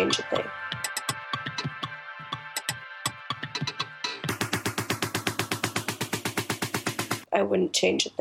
change a thing. I wouldn't change a thing.